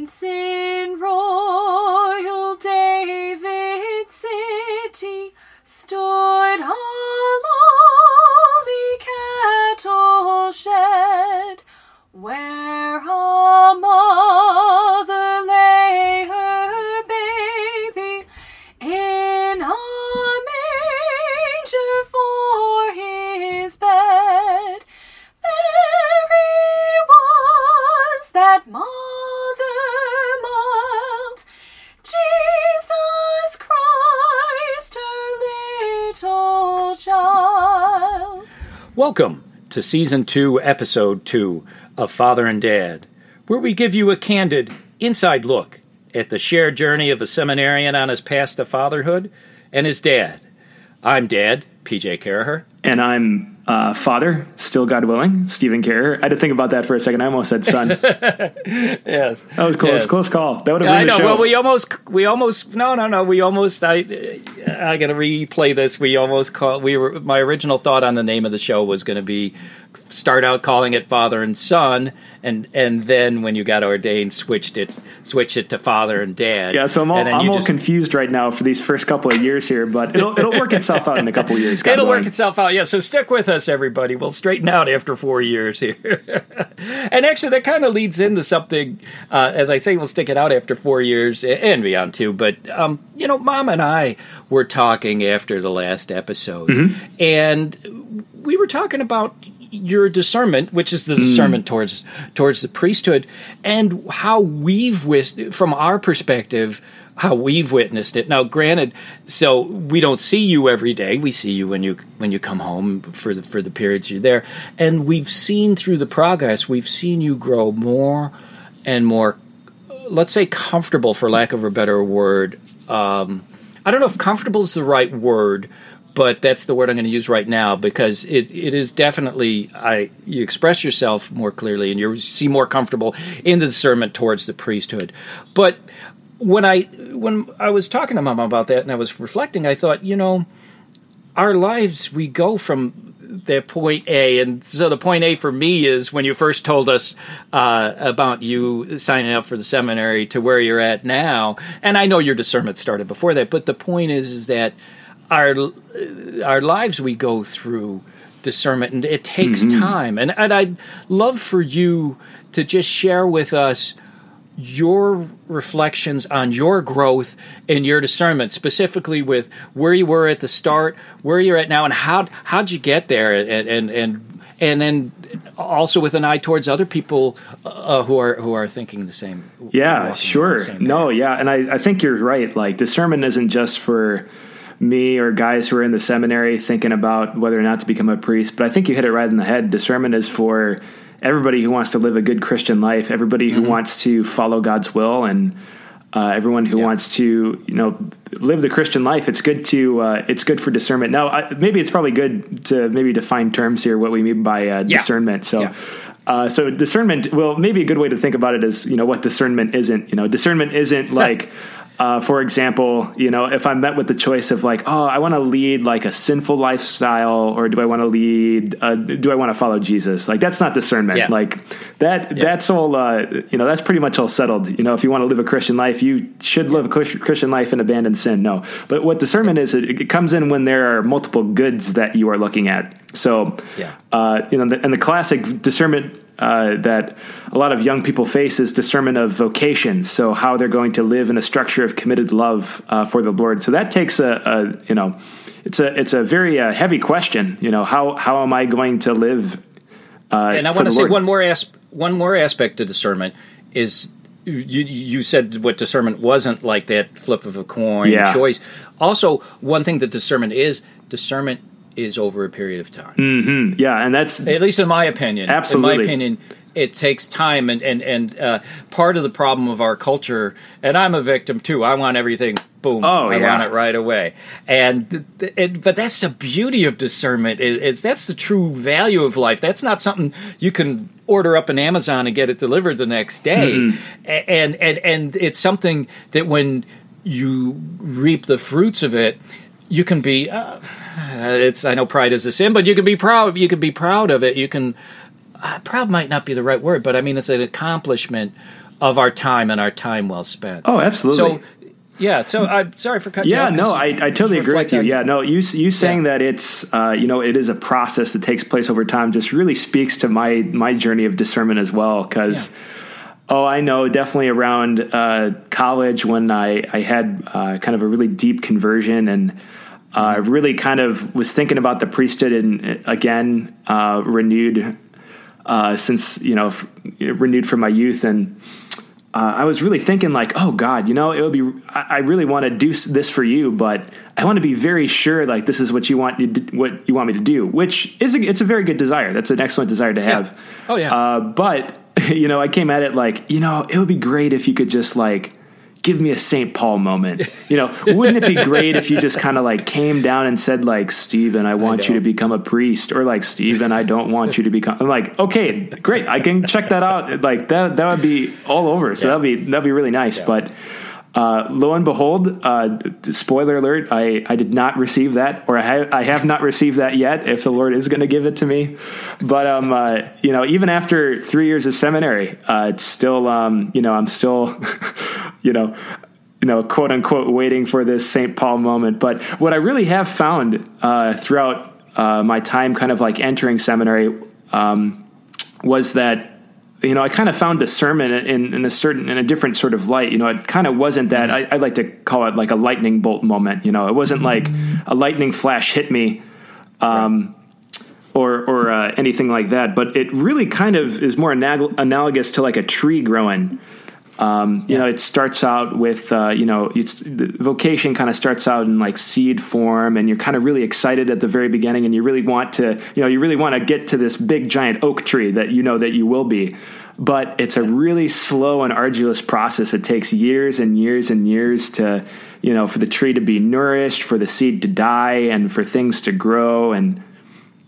In to Season 2, Episode 2 of Father and Dad, where we give you a candid, inside look at the shared journey of a seminarian on his path to fatherhood and his dad. I'm Dad, PJ Caraher. And I'm uh, father, still God willing, Stephen Caraher. I had to think about that for a second. I almost said son. Yes, that was close, Yes. close call. That would have I know. the show. Well, we almost, we almost, no, no, no. We almost. I, I gotta replay this. We almost call. We were. My original thought on the name of the show was going to be, start out calling it Father and Son, and and then when you got ordained, switched it, switched it to Father and Dad. yeah, so I'm all, I'm all just- confused right now for these first couple of years here, but it'll it'll work itself out in a couple of years. God It'll work itself out. Yeah, so stick with us, everybody. We'll straighten out after four years here. and actually, that kind of leads into something. Uh, as I say, we'll stick it out after four years and beyond too. But um, you know, Mom and I were talking after the last episode, and we were talking about your discernment, which is the discernment towards towards the priesthood, and how we've wis- from our perspective how we've witnessed it. Now, granted, so we don't see you every day. We see you when you when you come home for the for the periods you're there, and we've seen through the progress. We've seen you grow more and more. Let's say comfortable, for lack of a better word. Um, I don't know if comfortable is the right word, but that's the word I'm going to use right now because it, it is definitely I you express yourself more clearly and you seem more comfortable in the discernment towards the priesthood. But when I when I was talking to mom about that and I was reflecting, I thought, you know, our lives we go from the point A, and so the point A for me is when you first told us uh, about you signing up for the seminary to where you're at now, and I know your discernment started before that, but the point is, is that our our lives we go through discernment, and it takes time, and and I'd love for you to just share with us your reflections on your growth and your discernment, specifically with where you were at the start, where you're at now, and how how'd you get there, and and and and then also with an eye towards other people uh, who are who are thinking the same. Yeah, sure. the same No, yeah, and I, I think you're right. Like discernment isn't just for me or guys who are in the seminary thinking about whether or not to become a priest, but I think you hit it right in the head. Discernment is for everybody who wants to live a good Christian life, everybody Mm-hmm. who wants to follow God's will, and uh, everyone who Yeah. wants to, you know, live the Christian life. It's good to, uh, it's good for discernment. Now, I, maybe it's probably good to maybe define terms here, what we mean by uh, Yeah. discernment. So. Yeah. Uh, so discernment, well, maybe a good way to think about it is, you know, what discernment isn't. You know, discernment isn't like, uh, for example, you know, if I'm met with the choice of like, oh, I want to lead like a sinful lifestyle, or do I want to lead? Uh, do I want to follow Jesus? Like that's not discernment. Yeah. Like that. That's all. Uh, you know, that's pretty much all settled. You know, if you want to live a Christian life, you should live a Christian life and abandon sin. No, but what discernment is, it, it comes in when there are multiple goods that you are looking at. So, Yeah. uh, you know, the, and the classic discernment uh, that a lot of young people face is discernment of vocation. So how they're going to live in a structure of committed love uh, for the Lord. So that takes a, a you know, it's a it's a very uh, heavy question. You know, how how am I going to live? Uh, and I want to say Lord? one more as- one more aspect to discernment is you you said what discernment wasn't like that flip of a coin Yeah. choice. Also, one thing that discernment is discernment is over a period of time. Yeah, and that's At least in my opinion. Absolutely, In my opinion, it takes time and and and uh, part of the problem of our culture. And I'm a victim too. I want everything. Boom! Oh, I yeah. want it right away. And it, but that's the beauty of discernment. It, it's that's the true value of life. That's not something you can order up on Amazon and get it delivered the next day. Mm-hmm. And and and it's something that when you reap the fruits of it, you can be. Uh, it's I know pride is a sin, but you can be proud. You can be proud of it. You can. Uh, proud might not be the right word, but I mean it's an accomplishment of our time and our time well spent. Oh, absolutely. So, yeah. So I'm sorry for cutting. Yeah, you off, no, I, I totally agree with you. Yeah, no, you you saying Yeah. that it's uh, you know it is a process that takes place over time just really speaks to my my journey of discernment as well. Because oh, I know definitely around uh, college when I I had uh, kind of a really deep conversion and. Uh, really kind of was thinking about the priesthood and uh, again uh, renewed uh, since you know f- renewed from my youth and uh, I was really thinking like, oh God, you know, it would be. I, I really want to do this for you, but I want to be very sure like this is what you want you d- what you want me to do, which is a, it's a very good desire. That's an excellent desire to have. Oh, yeah. Uh, but you know, I came at it like, you know, it would be great if you could just like give me a St. Paul moment. You know, wouldn't it be great if you just kind of like came down and said like, Stephen, I want you to become a priest, or like, Stephen, I don't want you to become. I'm like, okay, great, I can check that out. Like that, that would be all over. So that'd be that'd be really nice. But uh, lo and behold, uh, spoiler alert, I, I did not receive that, or I, ha- I have not received that yet. If the Lord is going to give it to me, but um, uh, you know, even after three years of seminary, uh, it's still um, you know, I'm still, you know, you know, quote unquote, waiting for this St. Paul moment. But what I really have found uh, throughout uh, my time, kind of like entering seminary, um, was that you know I kind of found discernment in, in a certain in a different sort of light. You know, it kind of wasn't that I, I like to call it like a lightning bolt moment. You know, it wasn't like a lightning flash hit me. Um, or or uh, anything like that, but it really kind of is more anal- analogous to like a tree growing. Um, you know, it starts out with uh, you know, it's the vocation kind of starts out in like seed form, and you're kind of really excited at the very beginning, and you really want to, you know, you really want to get to this big giant oak tree that you know that you will be. But it's a really slow and arduous process. It takes years and years and years to, you know, for the tree to be nourished, for the seed to die, and for things to grow. And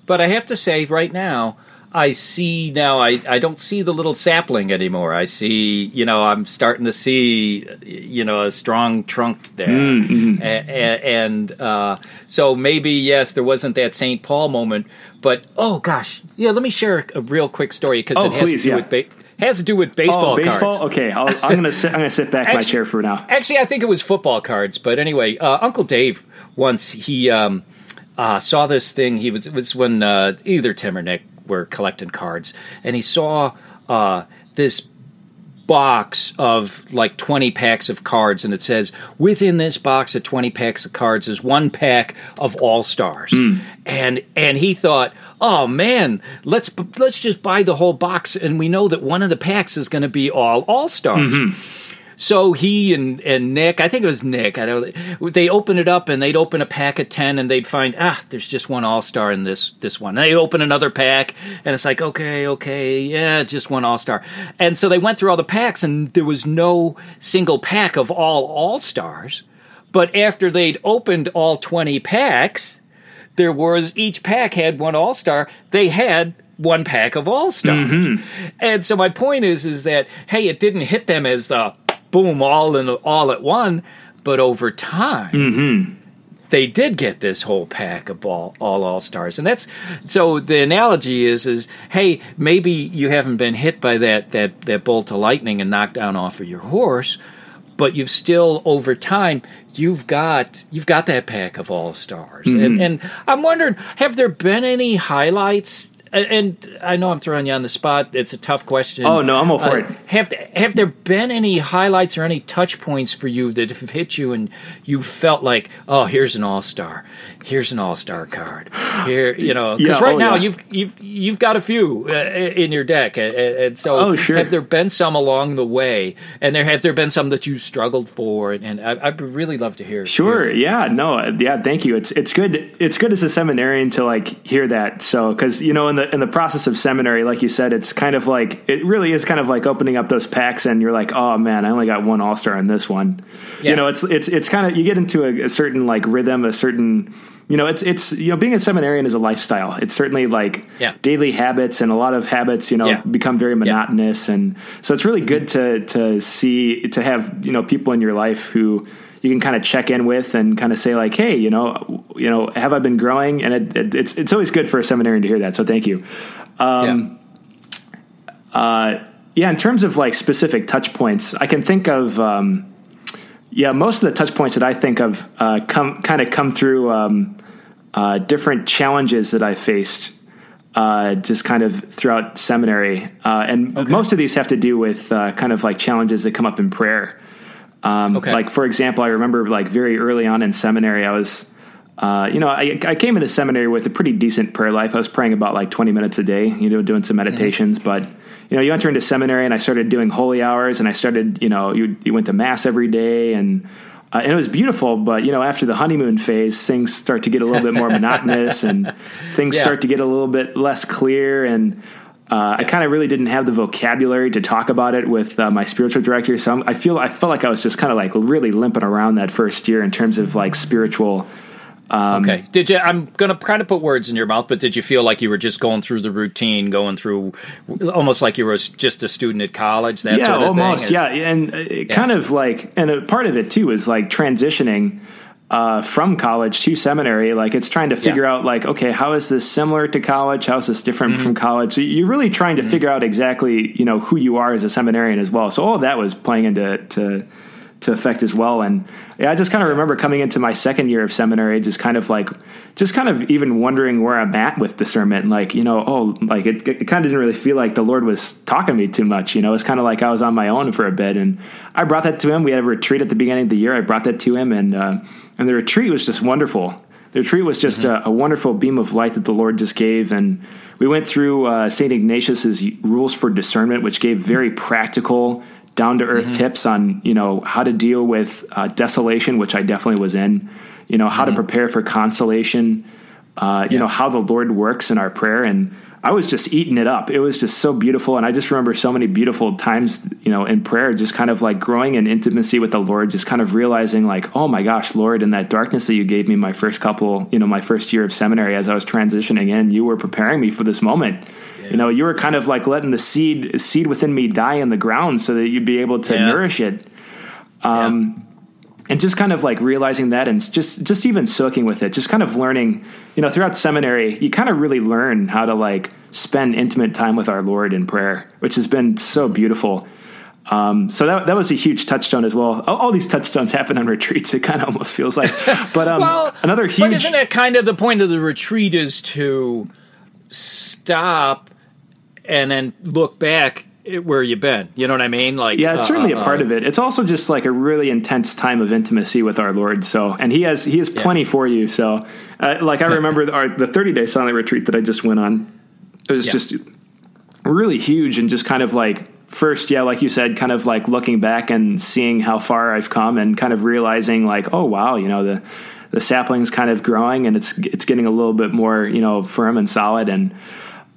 But I have to say, right now, I see now. I, I don't see the little sapling anymore. I see, you know, I'm starting to see, you know, a strong trunk there, Mm-hmm. A- a- and uh, so maybe yes, there wasn't that St. Paul moment, but oh gosh, yeah. Let me share a real quick story because Oh, it has please, to do yeah. with ba- has to do with baseball. oh, baseball. cards. Okay, I'll, I'm gonna sit. I'm gonna sit back in my chair for now. Actually, I think it was football cards. But anyway, uh, Uncle Dave once he um, uh, saw this thing. He was it was when uh, either Tim or Nick were collecting cards, and he saw uh, this box of like 20 packs of cards and it says within this box of 20 packs of cards is one pack of all stars. And and he thought oh man let's let's just buy the whole box and we know that one of the packs is going to be all all stars so he and, and Nick, I think it was Nick, I don't they open it up and they'd open a pack of 10 and they'd find, ah, there's just one all-star in this this one. And they'd open another pack and it's like, okay, okay, yeah, just one all-star. And so they went through all the packs and there was no single pack of all all-stars. But after they'd opened all 20 packs, there was each pack had one all-star. They had one pack of all stars. And so my point is is that hey, it didn't hit them as the boom all in all at one, but over time mm-hmm. they did get this whole pack of all all all stars, and that's so. The analogy is is hey, maybe you haven't been hit by that that that bolt of lightning and knocked down off of your horse, but you've still over time you've got you've got that pack of all stars, and mm-hmm. and I'm wondering, have there been any highlights? And I know I'm throwing you on the spot. It's a tough question. Oh, no, I'm all for Uh, it. Have have there been any highlights or any touch points for you that have hit you and you felt like, oh, here's an all star, here's an all star card, here, you know, because Yeah, right oh, now yeah. you've you've you've got a few uh, in your deck, and, and so Oh, sure. have there been some along the way, and there have there been some that you struggled for, and, and I, I'd really love to hear. Sure. Yeah. No. Yeah. Thank you. It's it's good. It's good as a seminarian to like hear that. So because you know in the in the process of seminary, like you said, it's kind of like it really is kind of like opening up those packs, and you're like, oh man, I only got one all star in this one. Yeah. You know, it's it's it's kind of you get into a, a certain like rhythm, a certain. You know, it's it's you know being a seminarian is a lifestyle. It's certainly like Yeah. daily habits, and a lot of habits, you know, Yeah. become very monotonous, and so it's really good to to see to have you know people in your life who you can kind of check in with and kind of say like, hey, you know, you know, have I been growing? And it, it, it's it's always good for a seminarian to hear that. So thank you. Um, yeah. yeah, in terms of like specific touch points, I can think of um, yeah, most of the touch points that I think of uh, come kind of come through um, uh, different challenges that I faced uh, just kind of throughout seminary, uh, and Okay. most of these have to do with uh, kind of like challenges that come up in prayer. Um, Okay. Like for example, I remember like very early on in seminary, I was. Uh, you know, I, I came into seminary with a pretty decent prayer life. I was praying about like 20 minutes a day, you know, doing some meditations. But, you know, you enter into seminary and I started doing holy hours and I started, you know, you, you went to mass every day and, uh, and it was beautiful. But, you know, after the honeymoon phase, things start to get a little bit more monotonous and things Yeah. start to get a little bit less clear. And, uh, I kind of really didn't have the vocabulary to talk about it with uh, my spiritual director, so I'm, I feel I felt like I was just kind of like really limping around that first year in terms of like spiritual. Um, Okay. Did you? I'm going to kind of put words in your mouth, but did you feel like you were just going through the routine, going through almost like you were just a student at college? That yeah, sort of almost. thing? Is- yeah, and it kind of like, and a part of it too is like transitioning uh, from college to seminary. Like it's trying to figure Yeah. out like, okay, how is this similar to college? How is this different Mm-hmm. from college? So you're really trying to figure out exactly, you know, who you are as a seminarian as well. So all of that was playing into to to effect as well. And yeah, I just kind of remember coming into my second year of seminary, just kind of like, just kind of even wondering where I'm at with discernment. Like, you know, oh, like it, it kind of didn't really feel like the Lord was talking to me too much. You know, it's kind of like I was on my own for a bit. And I brought that to him. We had a retreat at the beginning of the year. I brought that to him, and uh, and the retreat was just wonderful. The retreat was just a, a wonderful beam of light that the Lord just gave, and we went through uh, Saint Ignatius's rules for discernment, which gave very practical, down to earth tips on you know how to deal with uh, desolation, which I definitely was in. You know how to prepare for consolation. Uh, you know how the Lord works in our prayer, and I was just eating it up. It was just so beautiful, and I just remember so many beautiful times, you know, in prayer, just kind of like growing in intimacy with the Lord, just kind of realizing, like, oh my gosh, Lord, in that darkness that you gave me my first couple, you know, my first year of seminary, as I was transitioning in, you were preparing me for this moment. You know, you were kind of like letting the seed seed within me die in the ground so that you'd be able to Yeah. nourish it. Um, and just kind of like realizing that and just just even soaking with it just kind of learning you know throughout seminary you kind of really learn how to like spend intimate time with our lord in prayer which has been so beautiful. Um, so that, that was a huge touchstone as well. All, all these touchstones happen on retreats it kind of almost feels like. But um, Well, another But huge isn't that kind of the point of the retreat is to stop and then look back at where you've been? You know what I mean? Like, Yeah, it's uh, certainly uh, a part of it. It's also just like a really intense time of intimacy with our Lord. So, and He has He has plenty for you. So, uh, like I remember our, the thirty day silent retreat that I just went on. It was Yeah. just really huge and just kind of like first, yeah, like you said, kind of like looking back and seeing how far I've come and kind of realizing like, oh wow, you know the the sapling's kind of growing and it's it's getting a little bit more you know firm and solid and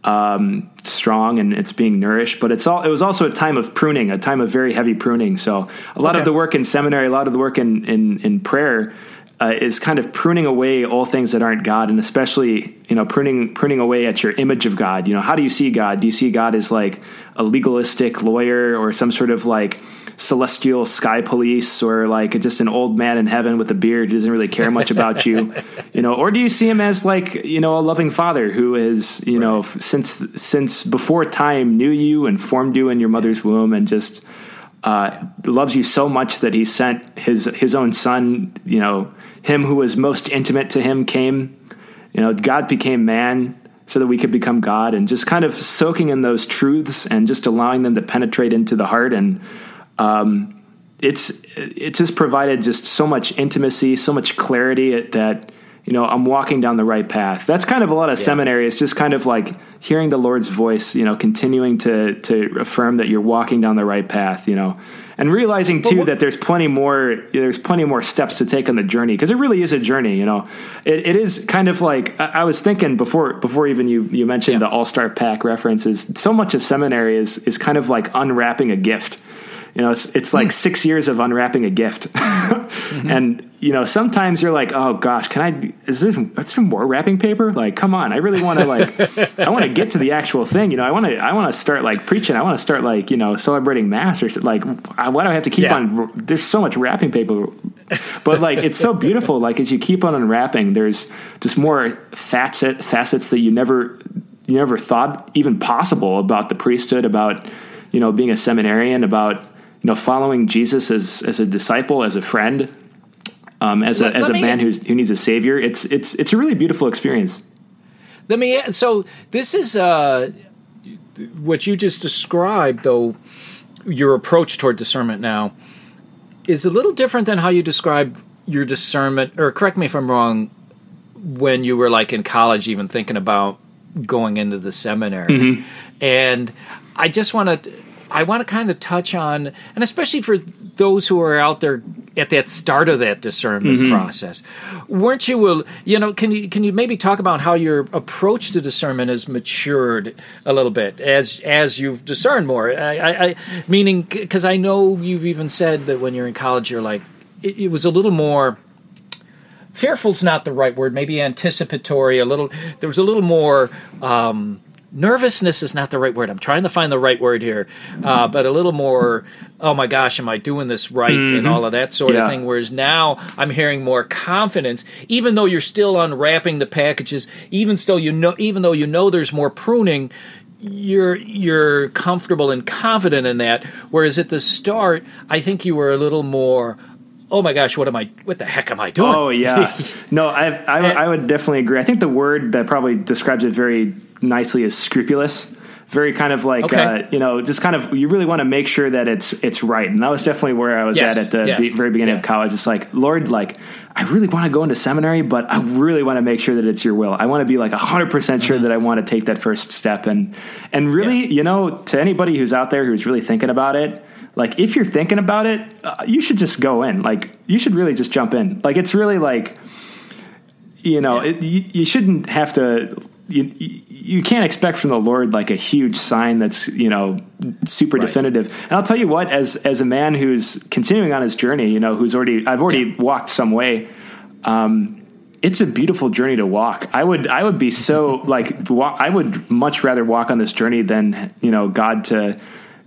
um, strong and it's being nourished. But it's all it was also a time of pruning, a time of very heavy pruning. So a lot Okay. of the work in seminary, a lot of the work in in, in prayer. Uh, is kind of pruning away all things that aren't God, and especially you know pruning pruning away at your image of God. You know, how do you see God? Do you see God as like a legalistic lawyer or some sort of like celestial sky police or like just an old man in heaven with a beard who doesn't really care much about you? You know, or do you see him as like you know a loving father who is you know since since before time knew you and formed you in your mother's womb and just uh, loves you so much that he sent his his own son. You know, him who was most intimate to him came. You know, God became man so that we could become God, and just kind of soaking in those truths and just allowing them to penetrate into the heart and. Um, it's it just provided just so much intimacy, so much clarity that you know I'm walking down the right path. That's kind of a lot of seminary. It's just kind of like hearing the Lord's voice, you know, continuing to to affirm that you're walking down the right path, you know, and realizing too what- that there's plenty more there's plenty more steps to take on the journey because it really is a journey. You know, it, it is kind of like I, I was thinking before before even you you mentioned Yeah. the All Star Pack references. So much of seminary is is kind of like unwrapping a gift. You know, it's it's like hmm. six years of unwrapping a gift, mm-hmm. and you know sometimes you're like, oh gosh, can I? Is this is some more wrapping paper? Like, come on, I really want to like, I want to get to the actual thing. You know, I want to I want to start like preaching. I want to start like you know celebrating mass or like. I- Why do I have to keep Yeah. on? There's so much wrapping paper, but like it's so beautiful. Like as you keep on unwrapping, there's just more facet facets that you never you never thought even possible about the priesthood about you know, being a seminarian, about you know, following Jesus as as a disciple, as a friend, um, as Let- a as let a man who's who needs a savior. It's it's it's a really beautiful experience. Let me. So this is uh, what you just described, though. Your approach toward discernment now is a little different than how you described your discernment. Or correct me if I'm wrong. When you were like in college, even thinking about going into the seminary, and I just want to. I want to kind of touch on, and especially for those who are out there at that start of that discernment process, weren't you? Will You know, can you can you maybe talk about how your approach to discernment has matured a little bit as as you've discerned more? I, I, I meaning because I know you've even said that when you're in college, you're like it, it was a little more fearful's not the right word maybe anticipatory a little there was a little more um, nervousness is not the right word. I'm trying to find the right word here uh, but a little more oh my gosh am i doing this right and all of that sort Yeah. of thing. Whereas now i'm hearing more confidence even though you're still unwrapping the packages even still you know even though you know there's more pruning you're you're comfortable and confident in that. Whereas at the start i think you were a little more oh my gosh what am i what the heck am i doing? Oh yeah, no, I, I I would definitely agree. I think the word that probably describes it very nicely is scrupulous. Very kind of like Okay. uh, you know, just kind of you really want to make sure that it's it's right, and that was definitely where I was Yes, at at the yes, be- very beginning yes. of college. It's like Lord, like I really want to go into seminary, but I really want to make sure that it's your will. I want to be like hundred percent Mm-hmm. sure that I want to take that first step, and and really, you know, to anybody who's out there who's really thinking about it. Like if you're thinking about it, uh, you should just go in. Like you should really just jump in. Like it's really like you know, Yeah. it, you, you shouldn't have to. You, you can't expect from the Lord like a huge sign that's you know super Right. definitive. And I'll tell you what, as as a man who's continuing on his journey, you know, who's already I've already walked some way. Um, it's a beautiful journey to walk. I would I would be so like I would much rather walk on this journey than you know God to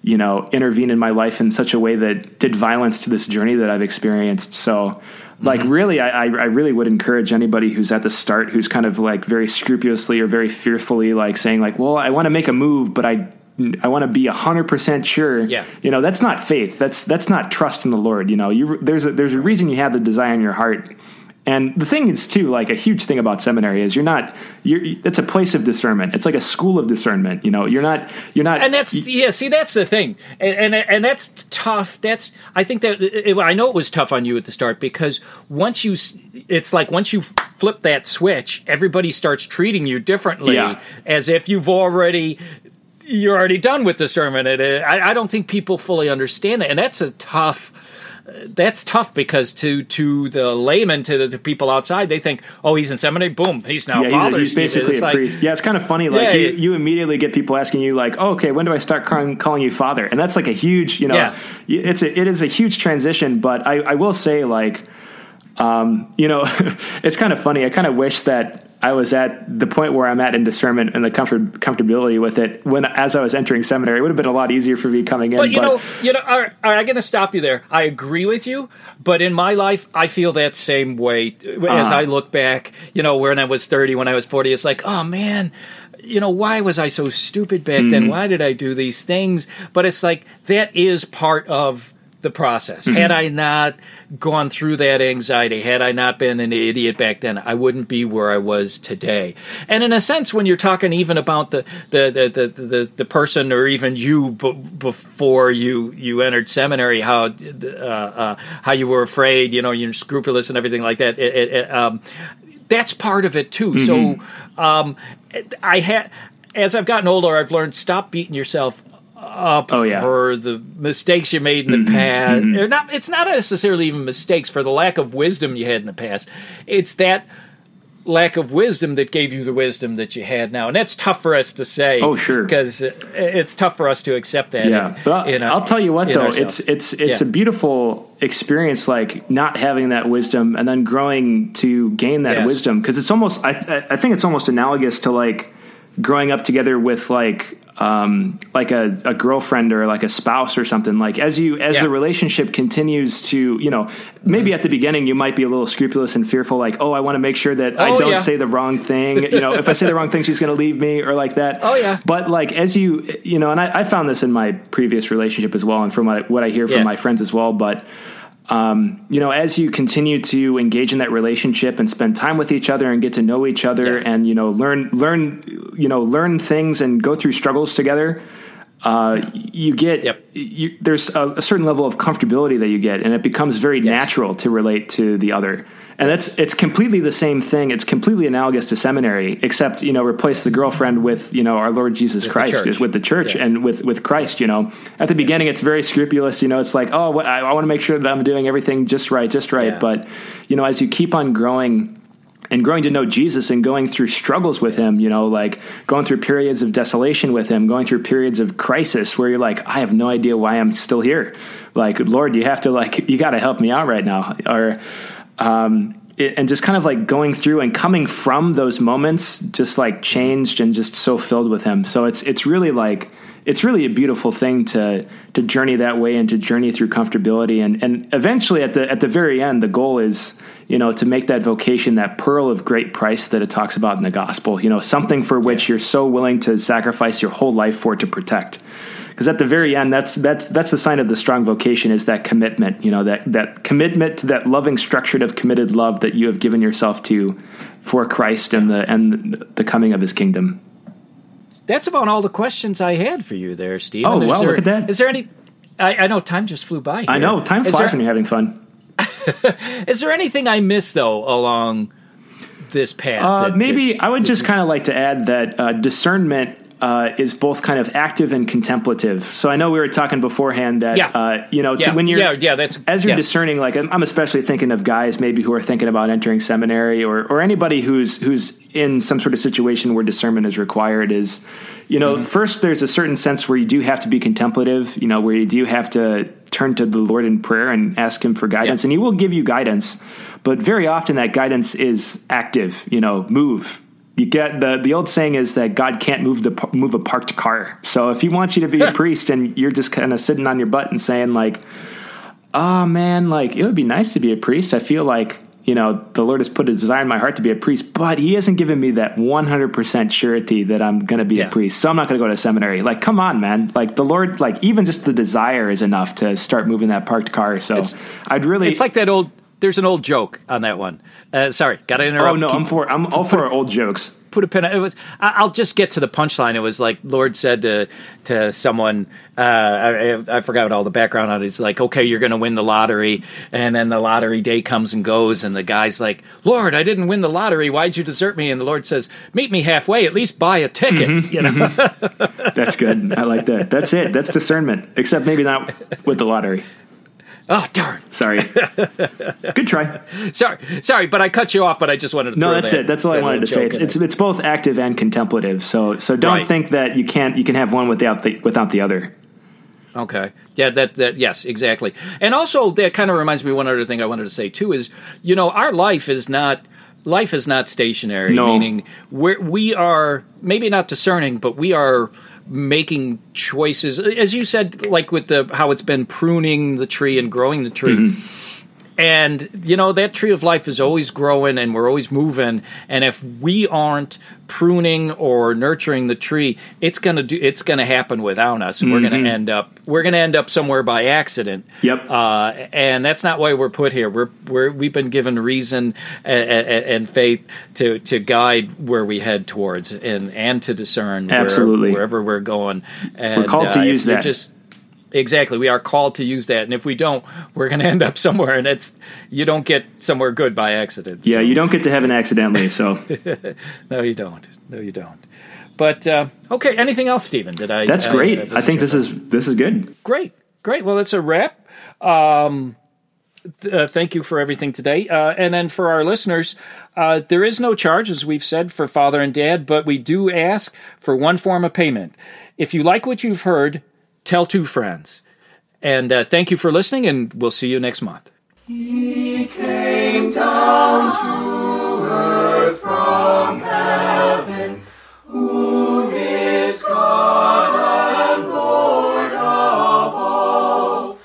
you know intervene in my life in such a way that did violence to this journey that I've experienced. So like mm-hmm. really I, I I really would encourage anybody who's at the start who's kind of like very scrupulously or very fearfully like saying like well I want to make a move but I I want to be hundred percent sure. Yeah. You know, that's not faith. That's that's not trust in the Lord. You know, you there's a, there's a reason you have the desire in your heart. And the thing is too, like a huge thing about seminary is you're not you're it's a place of discernment. It's like a school of discernment. You know, you're not you're not and that's yeah see that's the thing and and, and that's tough that's i think that it, i know it was tough on you at the start because once you it's like once you flip that switch everybody starts treating you differently Yeah. as if you've already you're already done with discernment and uh, I, I don't think people fully understand that and that's a tough that's tough because to to the layman to the to people outside they think oh he's in seminary boom he's now yeah, father he's, a, he's basically a like- priest. Yeah, it's kind of funny. Like Yeah, you, you immediately get people asking you, like, oh, "Okay, when do I start calling, calling you father?" And that's like a huge, you know, Yeah. it's a, it is a huge transition. But I, I will say, like, um, you know, it's kind of funny. I kind of wish that I was at the point where I'm at in discernment and the comfort comfortability with it when as I was entering seminary. It would have been a lot easier for me coming in. But you know, you know, all right, all right, I'm going to stop you there. I agree with you, but in my life, I feel that same way as Uh-huh. I look back. You know, when I was 30, when I was 40, it's like, oh man, you know, why was I so stupid back Mm-hmm. then? Why did I do these things? But it's like that is part of the process. Mm-hmm. Had I not gone through that anxiety, had I not been an idiot back then, I wouldn't be where I was today. And in a sense, when you're talking even about the the the the, the, the person or even you b- before you you entered seminary, how uh, uh, how you were afraid, you know, you're scrupulous and everything like that. It, it, it, um, that's part of it too. So um, I had. As I've gotten older, I've learned stop beating yourself up Oh, yeah. for the mistakes you made in the mm-hmm. past. Mm-hmm. Or not, it's not necessarily even mistakes for the lack of wisdom you had in the past. It's that lack of wisdom that gave you the wisdom that you had now, and that's tough for us to say. Oh, sure. because it's tough for us to accept that. Yeah, in- but in our- I'll tell you what though, ourselves. it's it's it's Yeah. a beautiful experience, like not having that wisdom and then growing to gain that Yes. wisdom because it's almost I I- I think it's almost analogous to like growing up together with like um, like a, a girlfriend or like a spouse or something like as you as Yeah. the relationship continues to you know maybe at the beginning you might be a little scrupulous and fearful like oh i want to make sure that i Oh, don't yeah. say the wrong thing you know if i say the wrong thing she's going to leave me or like that Oh, yeah. but like as you you know and i, I found this in my previous relationship as well and from what, what i hear from Yeah. my friends as well but um, you know, as you continue to engage in that relationship and spend time with each other and get to know each other Yeah. and you know learn learn you know learn things and go through struggles together, uh, you get Yep. you, there's a, a certain level of comfortability that you get, and it becomes very natural to relate to the other. And that's it's completely the same thing. It's completely analogous to seminary, except you know replace the girlfriend with you know our Lord Jesus the Christ is with the church Yes. and with with Christ. You know, at the beginning it's very scrupulous. You know, it's like oh, what, I, I want to make sure that I'm doing everything just right, just right. Yeah. But you know, as you keep on growing and growing to know Jesus and going through struggles with him, you know, like going through periods of desolation with him, going through periods of crisis where you're like, I have no idea why I'm still here. Like, Lord, you have to like, you got to help me out right now. Or, um, it, and just kind of like going through and coming from those moments, just like changed and just so filled with him. So it's, it's really like, it's really a beautiful thing to to journey that way and to journey through comfortability and and eventually at the at the very end the goal is you know to make that vocation that pearl of great price that it talks about in the gospel you know something for which you're so willing to sacrifice your whole life for to protect because at the very end that's that's that's the sign of the strong vocation is that commitment you know that that commitment to that loving structured of committed love that you have given yourself to for Christ and the and the coming of his kingdom That's about all the questions I had for you there, Steve. Oh, Is wow, there- look at that. Is there any? I, I know time just flew by. I know time flies there- when you're having fun Is there anything I missed though along this path? Uh, that- maybe that- I would just kind of like to add that uh, discernment uh, is both kind of active and contemplative. So I know we were talking beforehand that Yeah. uh, you know to- when you're yeah, yeah, that's- as you're yeah. discerning. Like I'm I'm especially thinking of guys maybe who are thinking about entering seminary or or anybody who's who's in some sort of situation where discernment is required. Is you know Mm-hmm. first there's a certain sense where you do have to be contemplative. You know where you do have to turn to the Lord in prayer and ask Him for guidance, Yeah. and He will give you guidance. But very often that guidance is active. You know, move you get the the old saying is that God can't move the move a parked car. So if He wants you to be a priest and you're just kind of sitting on your butt and saying like, "Oh man, like it would be nice to be a priest," I feel like you know the Lord has put a desire in my heart to be a priest, but He hasn't given me that 100 percent surety that I'm going to be Yeah. a priest. So I'm not going to go to seminary. Like, come on, man! Like the Lord, like even just the desire is enough to start moving that parked car. So It's- I'd really. It's like that old. There's an old joke on that one. Uh, sorry, got to interrupt. Oh no, Keep- I'm for I'm all for old jokes. Put a pin. It was. I- I'll just get to the punchline. It was like Lord said to to someone. Uh, I, I forgot all the background on it. It's like, okay, you're going to win the lottery, and then the lottery day comes and goes, and the guy's like, Lord, I didn't win the lottery. Why'd you desert me? And the Lord says, Meet me halfway. At least buy a ticket. Mm-hmm. You know. That's good. I like that. That's it. That's discernment. Except maybe not with the lottery. Oh darn. Sorry. Good try. Sorry, sorry, but I cut you off. But I just wanted to. No, that's that- it. That's all I wanted to say. It's it's it's both active and contemplative. So so don't Right. think that you can't you can have one without the without the other. Okay. Yeah, that that yes, exactly. And also that kind of reminds me one other thing I wanted to say too is, you know, our life is not life is not stationary, No. meaning we're, we are maybe not discerning, but we are making choices as you said like with the how it's been pruning the tree and growing the tree. Mm-hmm. And you know that tree of life is always growing and we're always moving and if we aren't pruning or nurturing the tree it's going to do it's going to happen without us and we're going to end up we're going to end up somewhere by accident. Mm-hmm. Yep. Uh, and that's not why we're put here. We're we're we've been given reason and, and faith to to guide where we head towards and and to discern where- Absolutely. wherever we're going. And, we're called to uh, use that. Just exactly, we are called to use that. And if we don't, we're going to end up somewhere. And it's you don't get somewhere good by accident. Yeah, So- you don't get to heaven accidentally. So no, you don't. No, you don't. But uh, okay, anything else, Stephen? Did I? that's great. that I think this is this is good. Great, great. Well, that's a wrap. Um, uh, thank you for everything today. Uh, and then for our listeners, uh, there is no charge, as we've said, for father and dad, but we do ask for one form of payment. If you like what you've heard, tell two friends. And uh, thank you for listening, and we'll see you next month. He came down to earth from heaven, who is God and Lord of all,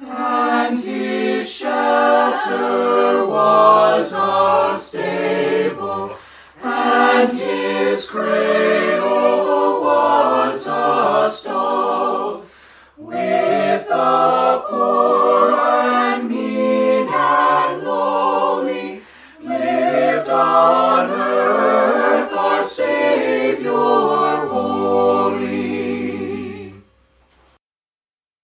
and his shelter was stable, and his.